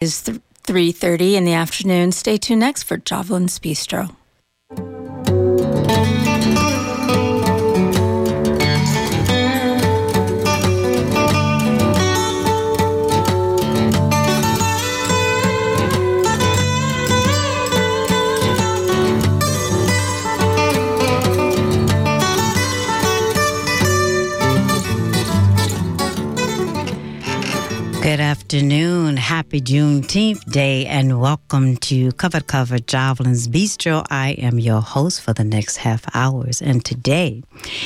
is 3.30 in the afternoon. Stay tuned next for Jovelyn's Bistro. Afternoon. Happy Juneteenth Day and welcome to Cover Cover Jovelyn's Bistro. I am your host for the next half hours. And today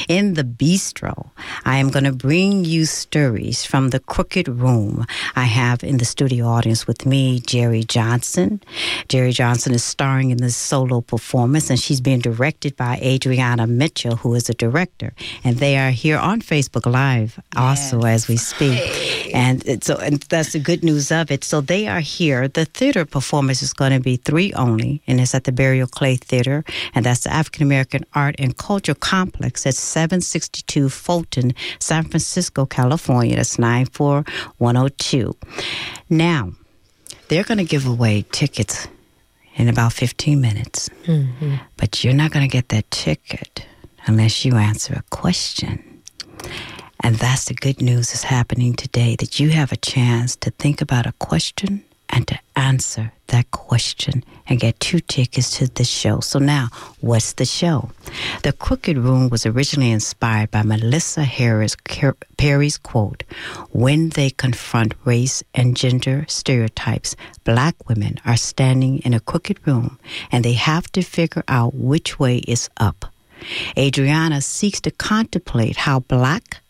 in the Bistro, I am going to bring you stories from the Crooked Room. I have in the studio audience with me Jerry Johnson. Jerry Johnson is starring in this solo performance and she's being directed by Adriana Mitchell, who is a director. And they are here on Facebook Live also yes. as we speak. Hey. And so and that's the good news of it. So they are here. The theater performance is going to be three only, and it's at the Buriel Clay Theater, and that's the African American Art and Culture Complex at 762 Fulton, San Francisco, California. That's 94102. Now, they're going to give away tickets in about 15 minutes, mm-hmm. but you're not going to get that ticket unless you answer a question. And that's the good news is happening today that you have a chance to think about a question and to answer that question and get two tickets to the show. So now, what's the show? The Crooked Room was originally inspired by Melissa Harris Perry's quote, "When they confront race and gender stereotypes, black women are standing in a crooked room and they have to figure out which way is up." Adriana seeks to contemplate how black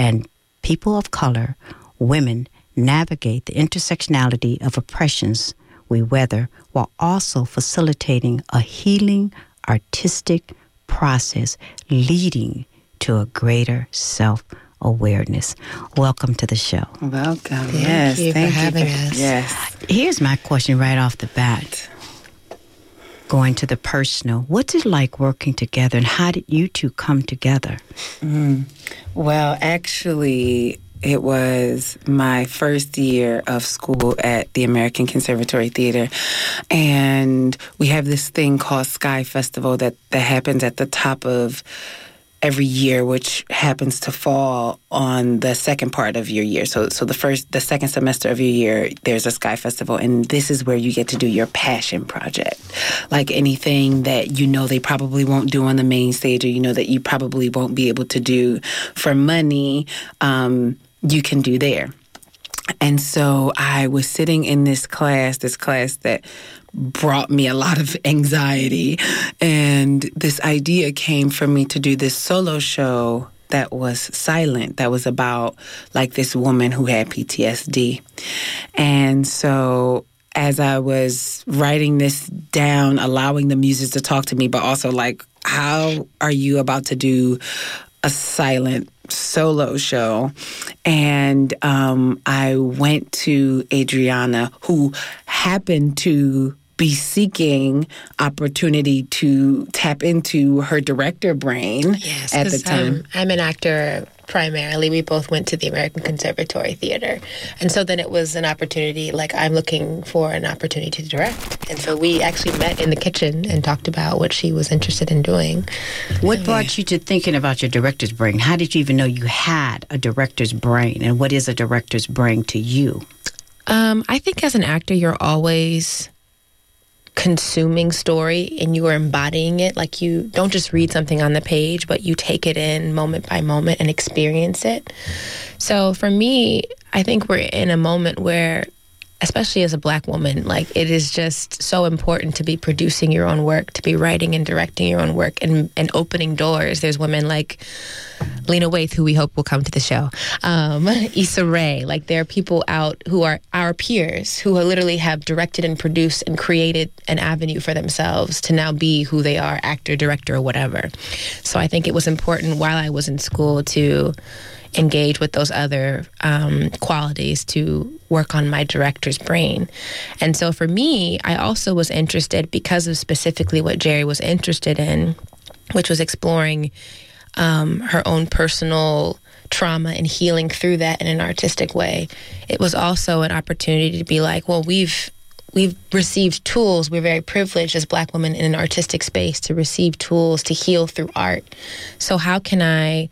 and people of color, women, navigate the intersectionality of oppressions we weather while also facilitating a healing artistic process leading to a greater self awareness. Welcome to the show. Welcome. Yes, Thank you thank for you having for, us. Yes. Here's my question right off the bat going to the personal. What's it like working together, and how did you two come together? Mm. Well, actually, it was my first year of school at the American Conservatory Theater. And we have this thing called Sky Festival that, that happens at the top of every year, which happens to fall on the second part of your year. So, so the first, the second semester of your year, there's a Sky Festival, and this is where you get to do your passion project, like anything that you know they probably won't do on the main stage, or you know that you probably won't be able to do for money. Um, you can do there. And so I was sitting in this class, this class that brought me a lot of anxiety. And this idea came for me to do this solo show that was silent, that was about like this woman who had PTSD. And so as I was writing this down, allowing the muses to talk to me, but also like, how are you about to do a silent solo show and um, I went to Adriana, who happened to be seeking opportunity to tap into her director brain yes, at the time. I'm, I'm an actor primarily. We both went to the American Conservatory Theater. And so then it was an opportunity, like I'm looking for an opportunity to direct. And so we actually met in the kitchen and talked about what she was interested in doing. What brought you to thinking about your director's brain? How did you even know you had a director's brain? And what is a director's brain to you? Um, I think as an actor, you're always consuming story and you are embodying it like you don't just read something on the page but you take it in moment by moment and experience it. So for me i think we're in a moment where especially as a black woman, like it is just so important to be producing your own work, to be writing and directing your own work and, and opening doors. There's women like Lena Waithe, who we hope will come to the show, um, Issa Rae. Like there are people out who are our peers who literally have directed and produced and created an avenue for themselves to now be who they are, actor, director, or whatever. So I think it was important while I was in school to engage with those other um, qualities to work on my director's brain. And so for me, I also was interested because of specifically what Jerry was interested in, which was exploring um, her own personal trauma and healing through that in an artistic way. It was also an opportunity to be like, well, we've we've received tools. We're very privileged as black women in an artistic space to receive tools to heal through art. So how can I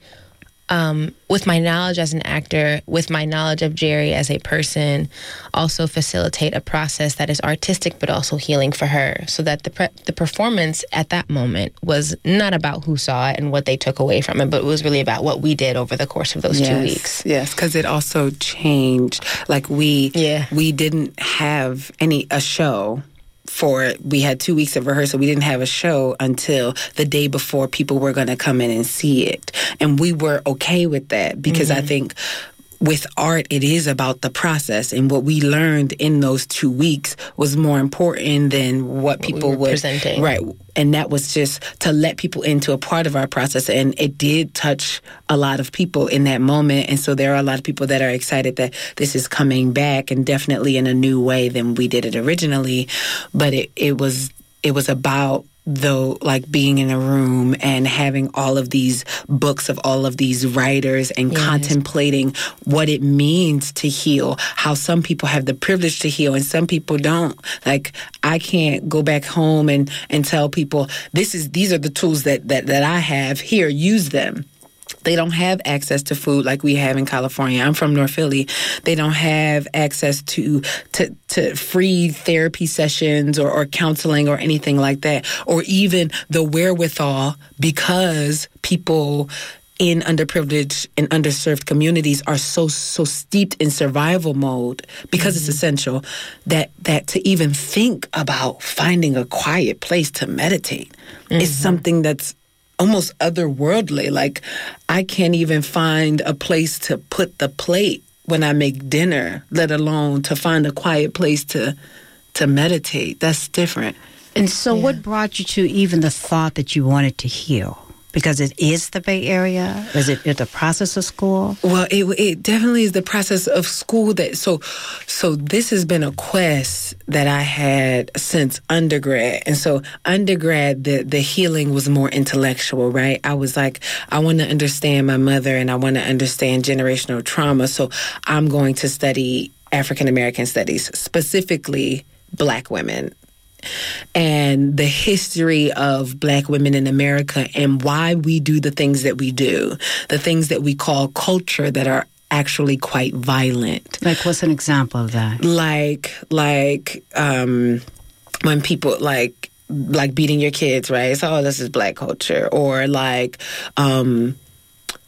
um, with my knowledge as an actor, with my knowledge of Jerry as a person, also facilitate a process that is artistic but also healing for her, so that the pre- the performance at that moment was not about who saw it and what they took away from it, but it was really about what we did over the course of those yes, two weeks. Yes, because it also changed. Like we, Yeah. we didn't have any a show for we had two weeks of rehearsal. We didn't have a show until the day before people were going to come in and see it, and we were okay with that because I mm-hmm. think. With art, it is about the process, and what we learned in those two weeks was more important than what people were would presenting. Right, and that was just to let people into a part of our process, and it did touch a lot of people in that moment. And so there are a lot of people that are excited that this is coming back, and definitely in a new way than we did it originally. But it it was it was about though like being in a room and having all of these books of all of these writers and contemplating what it means to heal how some people have the privilege to heal and some people don't. Like i can't go back home and and tell people this is these are the tools that that, that i have. Here use them they don't have access to food like we have in California. I'm from North Philly. They don't have access to to, to free therapy sessions or, or counseling or anything like that, or even the wherewithal because people in underprivileged and underserved communities are so so steeped in survival mode because it's mm-hmm. essential that that to even think about finding a quiet place to meditate is mm-hmm. something that's almost otherworldly. Like I can't even find a place to put the plate when I make dinner, let alone to find a quiet place to to meditate. That's different. And so, what brought you to even the thought that you wanted to heal? Because it is the Bay Area. Is it, the process of school? Well, it it definitely is the process of school that so so this has been a quest that I had since undergrad. And so undergrad the the healing was more intellectual, right? I was like I want to understand my mother and I want to understand generational trauma. So I'm going to study African American studies, specifically black women and the history of black women in America and why we do the things that we do, the things that we call culture that are actually quite violent. Like, what's an example of that? Like like um when people like like beating your kids, right? So oh this is black culture. Or like um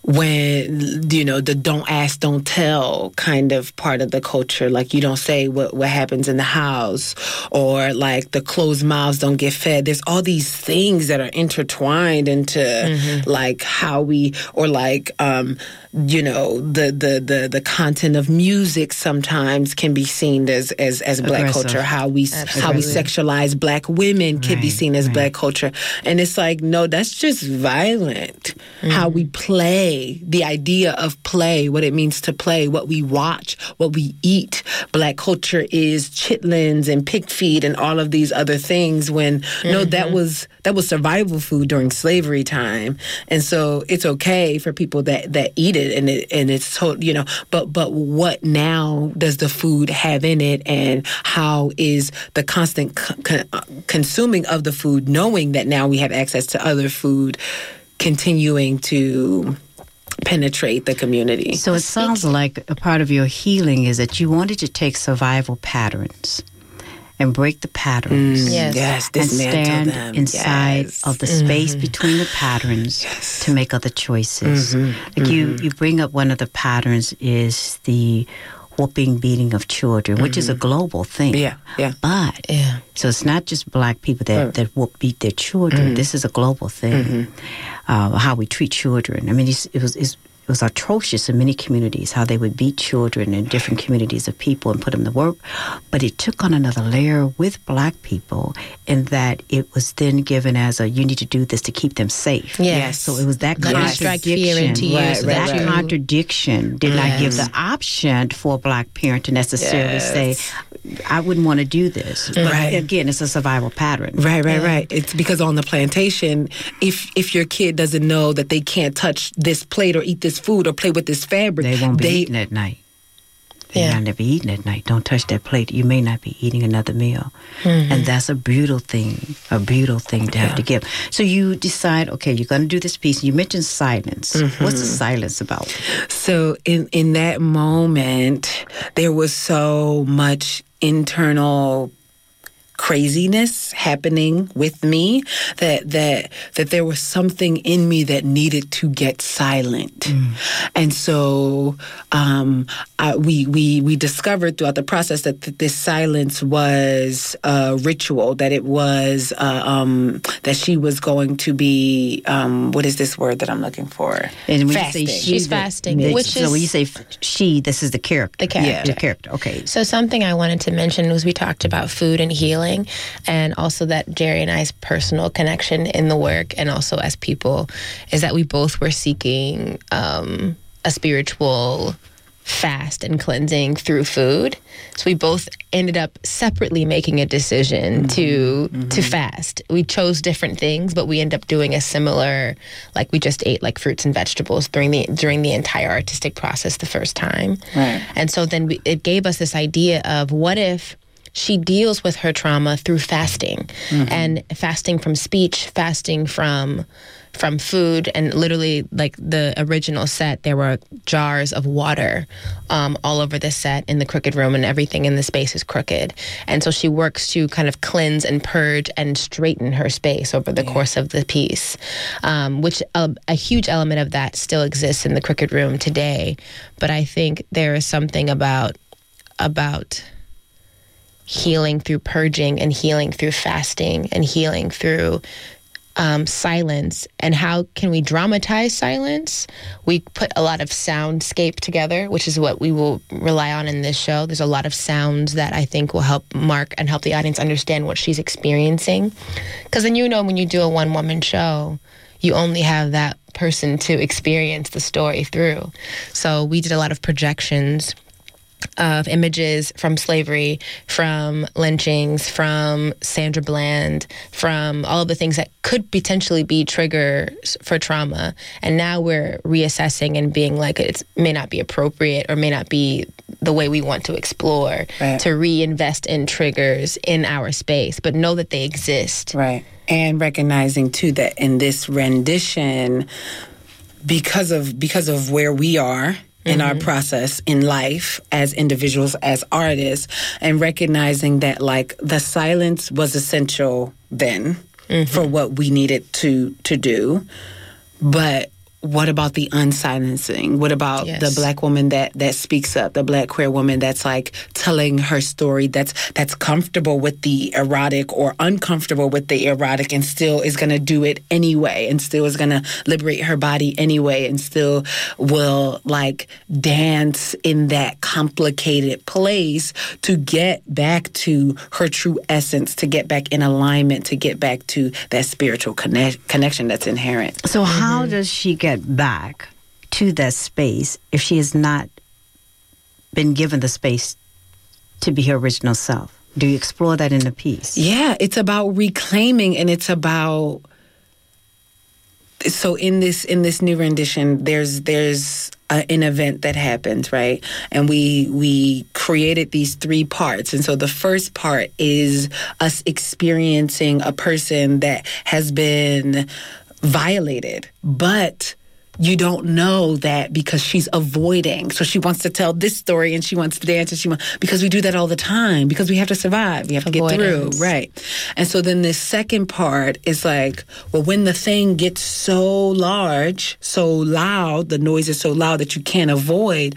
when you know the don't ask don't tell kind of part of the culture. Like you don't say what what happens in the house or like the closed mouths don't get fed. There's all these things that are intertwined into like how we or like um you know the the the the content of music sometimes can be seen as as as black Aggressive. culture. How we how we sexualize black women can be seen as right. black culture. And it's like no that's just violent. How we mm-hmm. play the idea of play what it means to play what we watch what we eat. Black culture is chitlins and pig feet and all of these other things when no that mm-hmm. was that was survival food during slavery time. And so it's okay for people that that eat it and it and it's told you know but but what now does the food have in it and how is the constant co- co- uh, consuming of the food knowing that now we have access to other food continuing to penetrate the community? So, it sounds like a part of your healing is that you wanted to take survival patterns and break the patterns. Mm, yes. yes and stand them. inside Yes. of the space mm-hmm. between the patterns to make other choices. Mm-hmm. Like you, mm-hmm. you bring up one of the patterns is the whooping, beating of children, which is a global thing. Yeah, yeah. But Yeah. so it's not just black people that, mm. that whoop beat their children. This is a global thing. Uh, how we treat children. I mean, it's, it was it's, it was atrocious in many communities how they would beat children in different communities of people and put them to work. But it took on another layer with black people in that it was then given as a you need to do this to keep them safe. Yes. So it was that Let us strike fear contradiction. into you Right, so right, that you contradiction did not give the option for a black parent to necessarily Yes. say, I wouldn't want to do this. But Right. again, it's a survival pattern. Right, right, right. It's because on the plantation, if if your kid doesn't know that they can't touch this plate or eat this food or play with this fabric, They won't be eating at night. They Yeah. might not be eating at night. Don't touch that plate. You may not be eating another meal. Mm-hmm. And that's a brutal thing, a brutal thing to have to give. So you decide, okay, you're going to do this piece. You mentioned silence. Mm-hmm. What's the silence about? So in in that moment, there was so much internal craziness happening with me that that that there was something in me that needed to get silent and so um, I, we we we discovered throughout the process that th- this silence was a ritual that it was uh, um, that she was going to be um, what is this word that I'm looking for And when Fasting. you say she, She's that- fasting, that- which so when you say f- she, this is the character. The character. The character. Okay. So something I wanted to mention was we talked about food and healing, and also that Jerry and I's personal connection in the work, and also as people, is that we both were seeking um, a spiritual fast and cleansing through food. So we both ended up separately making a decision to to fast. We chose different things, but we end up doing a similar like we just ate like fruits and vegetables during the during the entire artistic process the first time. Right. And so then we, it gave us this idea of what if she deals with her trauma through fasting and fasting from speech, fasting from from food and literally like the original set there were jars of water um, all over the set in the crooked room and everything in the space is crooked. And so she works to kind of cleanse and purge and straighten her space over the course of the piece um, which a, a huge element of that still exists in the crooked room today. But i think there is something about about healing through purging and healing through fasting and healing through um, silence. And how can we dramatize silence? We put a lot of soundscape together which is what we will rely on in this show. There's a lot of sounds that i think will help mark and help the audience understand what she's experiencing. Because then you know when you do a one woman show you only have that person to experience the story through. So we did a lot of projections of images from slavery, from lynchings, from Sandra Bland, from all of the things that could potentially be triggers for trauma. And now we're reassessing and being like, it may not be appropriate or may not be the way we want to explore Right. to reinvest in triggers in our space, but know that they exist. Right. And recognizing too that in this rendition, because of because of where we are in our mm-hmm. process in life as individuals, as artists, and recognizing that like the silence was essential then mm-hmm. for what we needed to to do. But what about the unsilencing? What about Yes. the black woman that that speaks up, the black queer woman that's like telling her story that's that's comfortable with the erotic or uncomfortable with the erotic and still is going to do it anyway and still is going to liberate her body anyway and still will like dance in that complicated place to get back to her true essence, to get back in alignment, to get back to that spiritual connect- connection that's inherent. So how mm-hmm. does she get back to that space if she has not been given the space to be her original self? Do you explore that in the piece? Yeah, it's about reclaiming and it's about so in this in this new rendition there's there's a, an event that happens right and we we created these three parts and so the first part is us experiencing a person that has been violated but you don't know that because she's avoiding. So she wants to tell this story and she wants to dance and she wants because we do that all the time because we have to survive. We have to get through. Right. And so then the second part is like, well, when the thing gets so large, so loud, the noise is so loud that you can't avoid,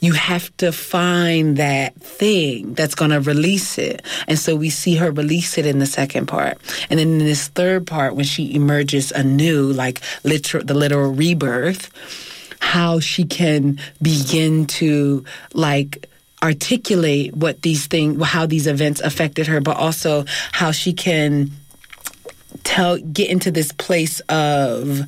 you have to find that thing that's going to release it. And so we see her release it in the second part. And then in this third part, when she emerges anew, like literal, the literal rebirth, how she can begin to like articulate what these things how these events affected her but also how she can tell get into this place of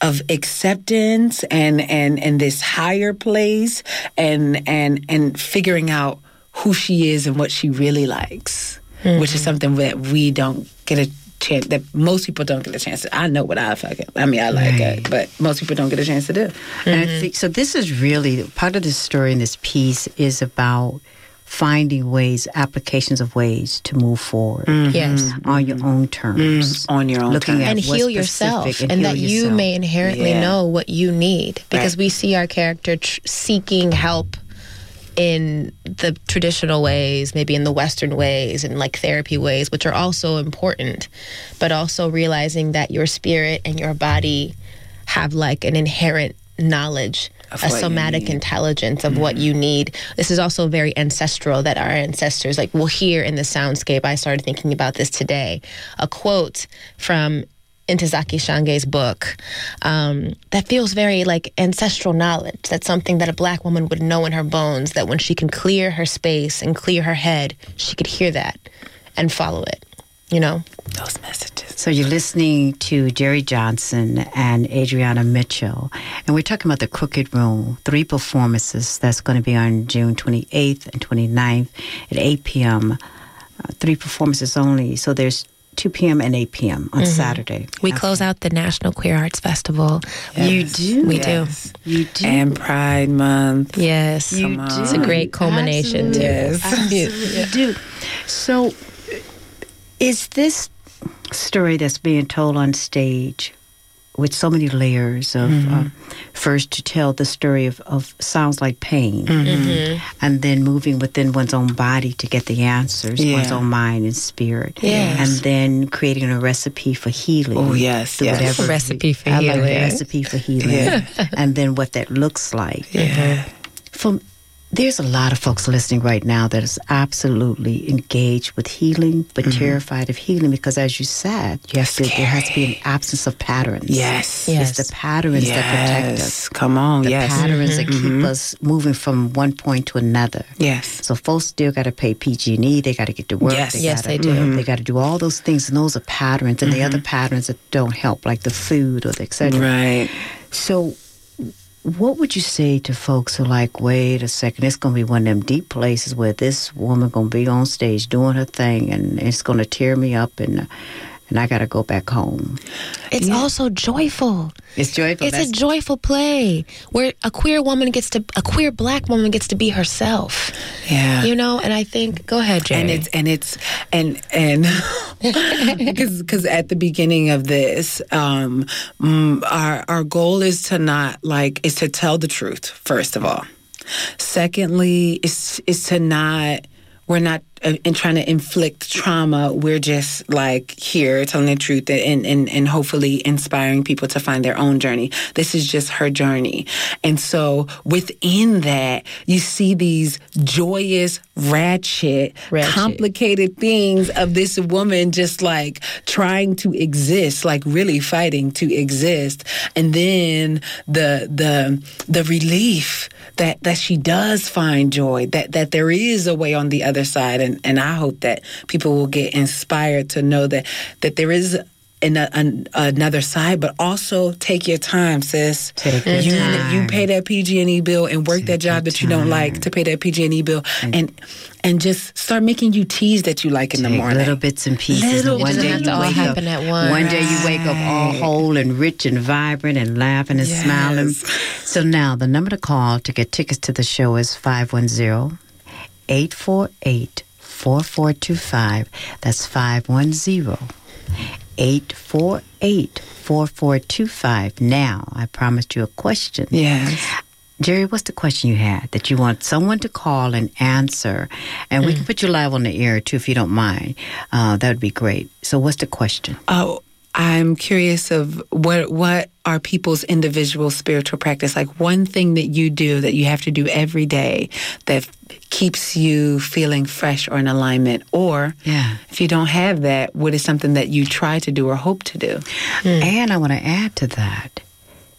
of acceptance and and and this higher place and and and figuring out who she is and what she really likes, which is mm-hmm. something that we don't get a chance that most people don't get a chance to. I know what I fucking. I mean, I like Right. it, but most people don't get a chance to do. And I mm-hmm. think so. This is really part of the story in this piece is about finding ways, applications of ways to move forward mm-hmm. Yes. Mm-hmm. on your own terms, on your own looking terms. at and heal yourself specific and, heal that you yourself. may inherently Yeah. know what you need because Right. we see our character tr- seeking help in the traditional ways maybe in the western ways and like therapy ways which are also important but also realizing that your spirit and your body have like an inherent knowledge Of a somatic intelligence of what you need. This is also very ancestral that our ancestors like will hear in the soundscape. I started thinking about this today. A quote from Ntozake Shange's book um, that feels very like ancestral knowledge. That's something that a black woman would know in her bones. That when she can clear her space and clear her head, she could hear that and follow it. You know, Those messages. So you're listening to Jerry Johnson and Adriana Mitchell, and we're talking about the Crooked Room, three performances that's going to be on June 28th and 29th at 8 p.m. Uh, three performances only. So there's 2 p.m. and 8 p.m. on mm-hmm. Saturday. we close out the National Queer Arts Festival. You do. We Yes. You do. And Pride Month. Yes, You Come do. on. it's a great culmination too. Yes. Absolutely do. So, is this story that's being told on stage with so many layers of Mm-hmm. uh, first to tell the story of, of sounds like pain, Mm-hmm. and then moving within one's own body to get the answers, Yeah. one's own mind and spirit, Yes. and then creating a recipe for healing. Oh, yes, through yes. whatever A recipe for I like healing. a recipe for healing, Yeah. and then what that looks like. Yeah. From there's a lot of folks listening right now that is absolutely engaged with healing, but Mm-hmm. terrified of healing because, as you said, you have to, there has to be an absence of patterns. Yes. Yes. It's the patterns that protect us. Come on. The yes. Mm-hmm. patterns that keep us moving from one point to another. Yes. So folks still got to pay PG&E. They got to get to work. Yes. They Yes, gotta, they do. They got to do all those things, and those are patterns. And the other patterns that don't help, like the food or the etc. Right. So, what would you say to folks who like, wait a second, it's going to be one of them deep places where this woman going to be on stage doing her thing, and it's going to tear me up, and and I got to go back home. It's also joyful. It's joyful. It's a joyful play where a queer woman gets to a queer black woman gets to be herself. Yeah. You know, and I think go ahead, Jerry. and it's and it's and and because because at the beginning of this um mm, our our goal is to not like is to tell the truth first of all secondly is is to not we're not in trying to inflict trauma we're just like here telling the truth and, and and hopefully inspiring people to find their own journey. This is just her journey. And so within that you see these joyous ratchet, Ratchet. complicated things of this woman just like trying to exist like really fighting to exist. And then the the the relief that that she does find joy that that there is a way on the other side. And and I hope that people will get inspired to know that that there is an, an, another side, but also take your time, sis. Take your you, time. you pay that PG&E bill and work that job that you don't like to pay that PG&E bill, and and just start making you teas that you like in the morning. little bits and pieces. Little and one day you all wake happen up, at once. One day you wake up all Right. whole and rich and vibrant and laughing and Yes. smiling. So now the number to call to get tickets to the show is 510 848 4425. That's 510 848 4425. Now, I promised you a question. Yes. Jerry, what's the question you had that you want someone to call and answer? And we can put you live on the air too if you don't mind. Uh, that would be great. So, what's the question? Oh, I'm curious of what what are people's individual spiritual practice like one thing that you do that you have to do every day that keeps you feeling fresh or in alignment or Yeah. if you don't have that what is something that you try to do or hope to do hmm. And I want to add to that.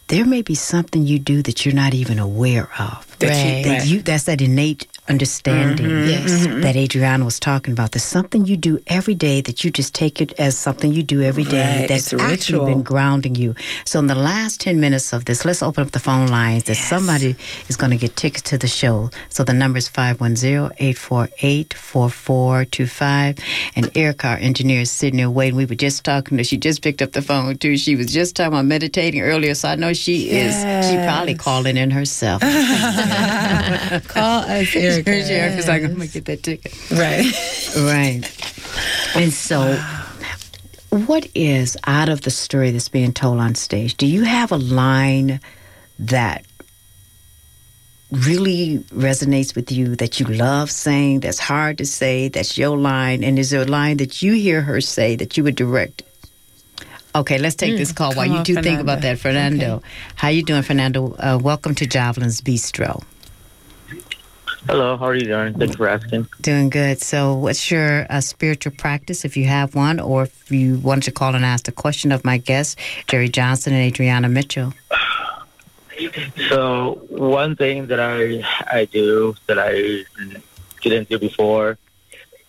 There may be something you do that you're not even aware of. That you- That Right. you, that's that innate understanding Mm-hmm. Yes. that Adriana was talking about. There's something you do every day that you just take it as something you do every day Right, that's actually ritual. been grounding you. So in the last 10 minutes of this, let's open up the phone lines that somebody is going to get tickets to the show. So the number is 510-848-4425. And Erica, our engineer, is sitting there waiting. We were just talking to She just picked up the phone, too. She was just talking about meditating earlier, so I know she is. She probably calling in herself. Call us, Erica. Erica's like, I'm going to get that ticket. Right. Right. And so, what is out of the story that's being told on stage? Do you have a line that really resonates with you that you love saying, that's hard to say, that's your line? And is there a line that you hear her say that you would direct? Okay, let's take this call while come you on, two think Fernando. about that, Fernando. How you doing, Fernando? Uh, welcome to Jovelyn's Bistro. Hello, how are you doing? Thanks for asking. Doing good. So, what's your uh, spiritual practice, if you have one, or if you wanted to call and ask a question of my guests, Jerry Johnson and Adriana Mitchell? So, one thing that I I do that I didn't do before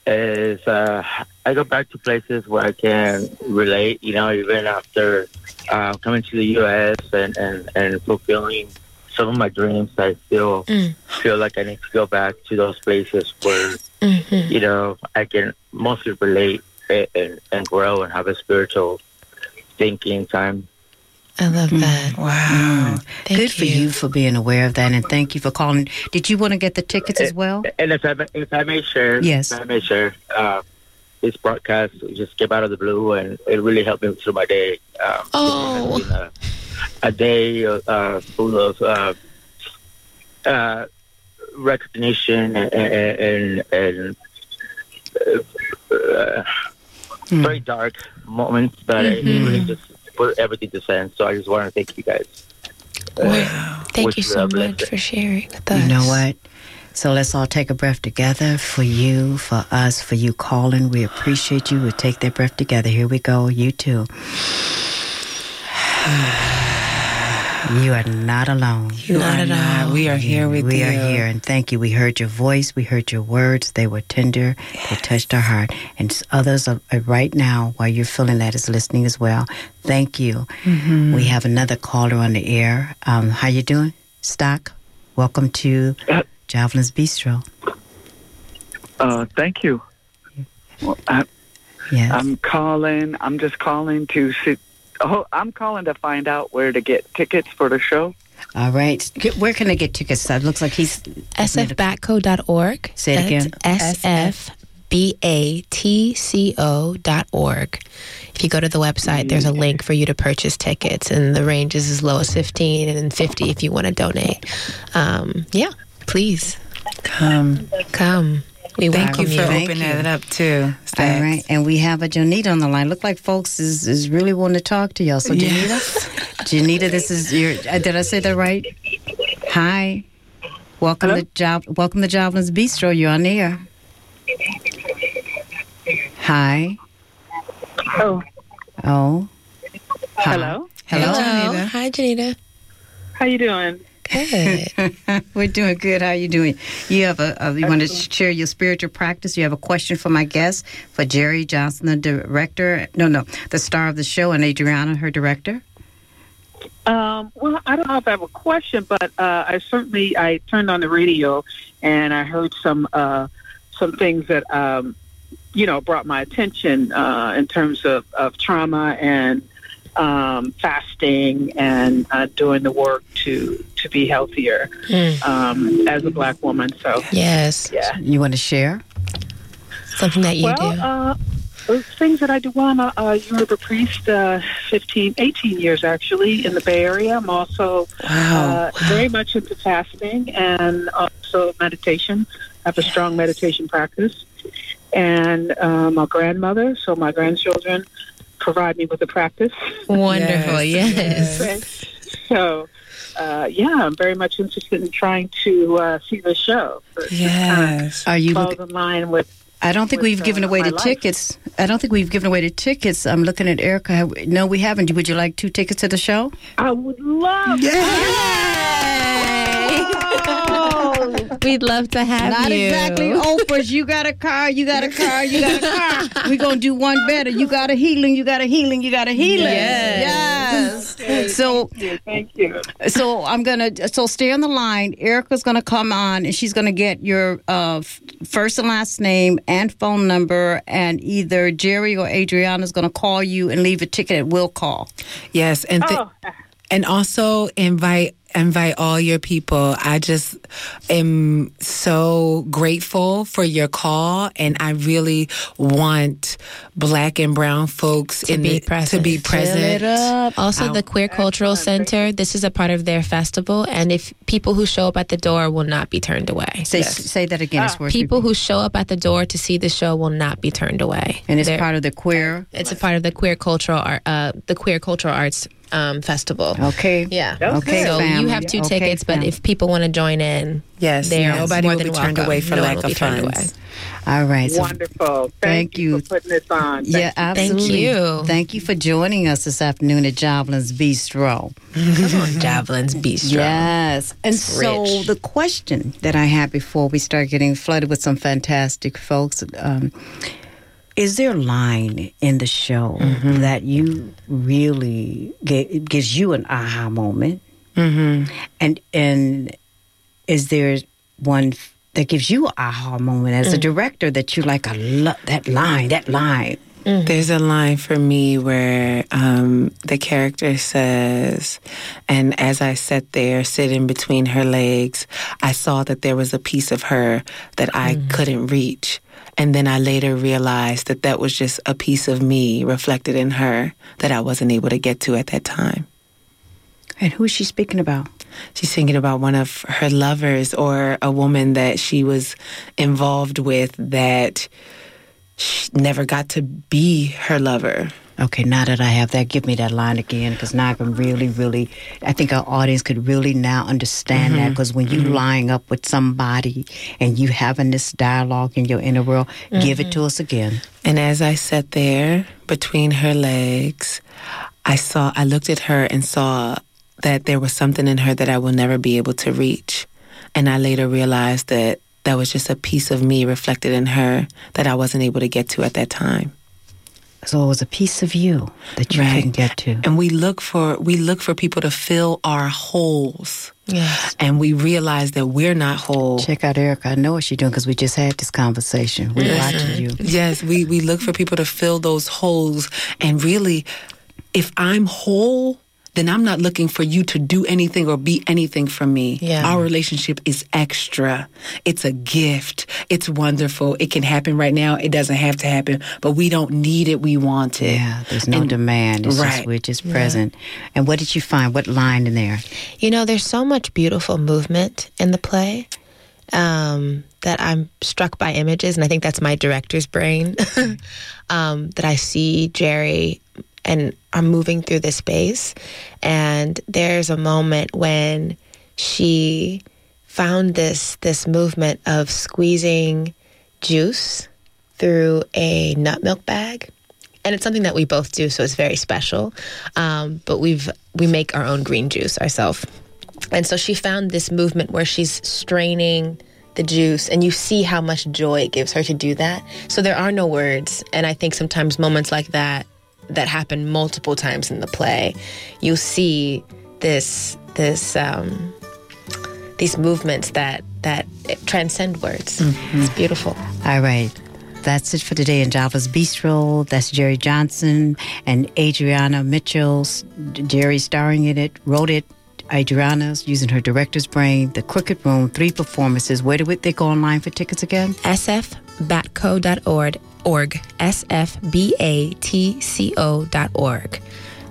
is uh, I go back to places where I can relate. You know, even after uh, coming to the U.S. and, and, and fulfilling some of my dreams, I still Mm. feel like I need to go back to those places where Mhm. you know I can mostly relate and, and, and grow and have a spiritual thinking time. I love that. Wow. Thank good for you for being aware of that, and thank you for calling. Did you want to get the tickets as well? And if I may- if I may share, Yes. if I may share, uh, this broadcast just came out of the blue, and it really helped me through my day. Um, Oh. It's been a, a day uh, full of uh, uh, recognition and and, and uh, uh, very dark moments, but it really just put everything to sense. So I just want to thank you guys. Wow. Thank you you so much for sharing with us. You know what? So let's all take a breath together for you, for us, for you calling. We appreciate you. We take that breath together. Here we go. You too. You are not alone. You Not are at not. all. We are here with we you. We are here, and thank you. We heard your voice. We heard your words. They were tender. They touched our heart. And others are, are right now, while you're feeling that, is listening as well. Thank you. Mm-hmm. We have another caller on the air. Um, how you doing, Stock? Welcome to Uh, Jovelyn's Bistro. Uh, thank you. Well, I, Yes. I'm calling. I'm just calling to see. Oh, I'm calling to find out where to get tickets for the show. All right. Where can I get tickets? It looks like he's. sfbatco.org. Say it again. That's sfbatco.org. If you go to the website, there's a link for you to purchase tickets, and the range is as low as 15 and 50 if you want to donate. Um, yeah, please Come. come. We Thank you for Thank opening you. it up too. All Stacks. right. And we have a Janita on the line. Look like folks is, is really wanting to talk to y'all. So, Janita, Janita, this is your. Uh, did I say that right? Hi. Welcome Hello? to Job. Welcome to Jovelyn's Bistro. You're on the air. Hi. Oh, Oh. Hi. hello. Hello. Janita. Hi, Janita. How you doing? Good. We're doing good. How are you doing? You have a, a you want to share your spiritual practice? You have a question for my guest, for Jerry Johnson, the director. No, no, the star of the show, and Adriana, her director. Um, well, I don't know if I have a question, but uh, I certainly I turned on the radio and I heard some uh, some things that um, you know brought my attention uh, in terms of, of trauma and um, fasting and uh, doing the work to to be healthier Mm. um, as a black woman. So Yes. yeah. You want to share? Something that you well, do. Uh, uh, things that I do. Well, I'm a, a Yoruba priest, uh, 15, 18 years actually in the Bay Area. I'm also Wow. uh, very much into fasting and also meditation. I have a strong meditation practice. And uh, my grandmother, so my grandchildren provide me with a practice. Wonderful. yes, Yes. so, uh, yeah, I'm very much interested in trying to uh, see the show. So it just Yes. Are you? Look, in line with I don't think we've given uh, away my the life. tickets. I don't think we've given away the tickets. I'm looking at Erica. No, we haven't. Would you like two tickets to the show? I would love. Yay! We'd love to have Not you. Not exactly Oprah's. You got a car, you got a car, you got a car. We're going to do one better. You got a healing, you got a healing, you got a healing. Yes. Yes. So, Thank you. so I'm going to, so stay on the line. Erica's going to come on and she's going to get your uh, first and last name and phone number. And either Jerry or Adriana's going to call you and leave a ticket at will call. Yes, and th- Oh. and also invite invite all your people. I just am so grateful for your call, and I really want Black and Brown folks To in be the, present. to be Fill present. Also, Wow. the Queer Cultural Center, this is a part of their festival, and if people who show up at the door will not be turned away. Say, say that again. It's worth People who show up at the door to see the show will not be turned away. and it's They're- part of the queer. It's a part of the queer cultural art, uh, the queer cultural arts um, festival. Okay. Yeah. Okay, So family. you have two Okay, tickets, but if people want to join in, Yes, they're nobody more will be than turned away for No one lack of turned funds. away. All right. So Wonderful. Thank, Thank you. for putting this on. Yeah, Thank absolutely. you. Thank you for joining us this afternoon at Jovelyn's Bistro. Come on, Jovelyn's Bistro. Yes. And so rich. the question that I had before we start getting flooded with some fantastic folks um, is there a line in the show Mm-hmm. that you really get, gives you an aha moment? Mm-hmm. And and is there one that gives you an aha moment as a director that you like? I love that line. That line. There's a line for me where um, the character says, and as I sat there sitting between her legs, I saw that there was a piece of her that I couldn't reach. And then I later realized that that was just a piece of me reflected in her that I wasn't able to get to at that time. And who is she speaking about? She's thinking about one of her lovers or a woman that she was involved with that she never got to be her lover. Okay, now that I have that, give me that line again because now I can really, really, I think our audience could really now understand that mm-hmm. because when you're mm-hmm. lying up with somebody and you having this dialogue in your inner world, give it to mm-hmm. us again. And as I sat there between her legs, I saw, I looked at her and saw that there was something in her that I will never be able to reach. And I later realized that that was just a piece of me reflected in her that I wasn't able to get to at that time. So it was a piece of you that you Right. couldn't get to. And we look for we look for people to fill our holes. Yes. And we realize that we're not whole. Check out Erica. I know what she's doing because we just had this conversation. We're watching you. Yes, we, we look for people to fill those holes. And really, if I'm whole, then I'm not looking for you to do anything or be anything for me. Yeah. Our relationship is extra. It's a gift. It's wonderful. It can happen right now. It doesn't have to happen, but we don't need it. We want it. Yeah, there's no And- demand. It's just right. we're just present. And what did you find? What line in there? You know, there's so much beautiful movement in the play um, that I'm struck by images, and I think that's my director's brain. um, that I see Jerry and I'm moving through this space, and there's a moment when she found this this movement of squeezing juice through a nut milk bag and it's something that we both do, so it's very special. Um, but we've we make our own green juice ourselves, and so she found this movement where she's straining the juice, and you see how much joy it gives her to do that. So there are no words, and I think sometimes moments like that that happen multiple times in the play, you'll see this this um, these movements that that transcend words. It's beautiful. All right. That's it for today in Java's Bistro. That's Jerry Johnson and Adriana Mitchell. Jerry starring in it, wrote it. Adriana's using her director's brain. The Crooked Room, three performances. Where do they go online for tickets again? sfbatco.org, org, sfbatco.org.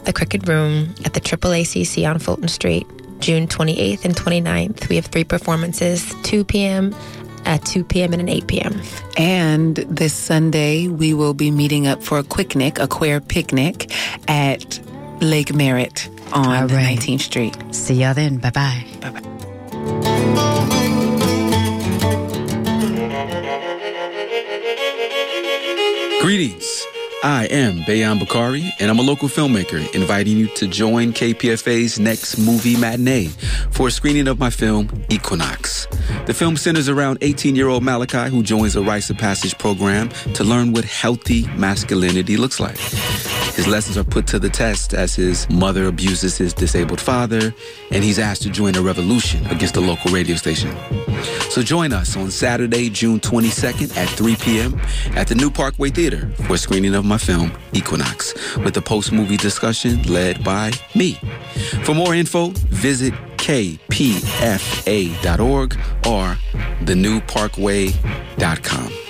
The Crooked Room at the AAACC on Fulton Street, June 28th and 29th. We have three performances, 2 p.m., at uh, 2 p.m. and an 8 p.m. And this Sunday, we will be meeting up for a picnic, a queer picnic at Lake Merritt on All right. 19th Street. See y'all then. Bye bye. Bye bye. Greetings. I am Bayan Bakari, and I'm a local filmmaker inviting you to join KPFA's next movie matinee for a screening of my film Equinox. The film centers around 18 year old Malachi, who joins a rites of passage program to learn what healthy masculinity looks like. His lessons are put to the test as his mother abuses his disabled father, and he's asked to join a revolution against the local radio station. So join us on Saturday, June 22nd at 3 p.m. at the New Parkway Theater for a screening of my film, Equinox, with a post movie discussion led by me. For more info, visit kpfa.org or thenewparkway.com.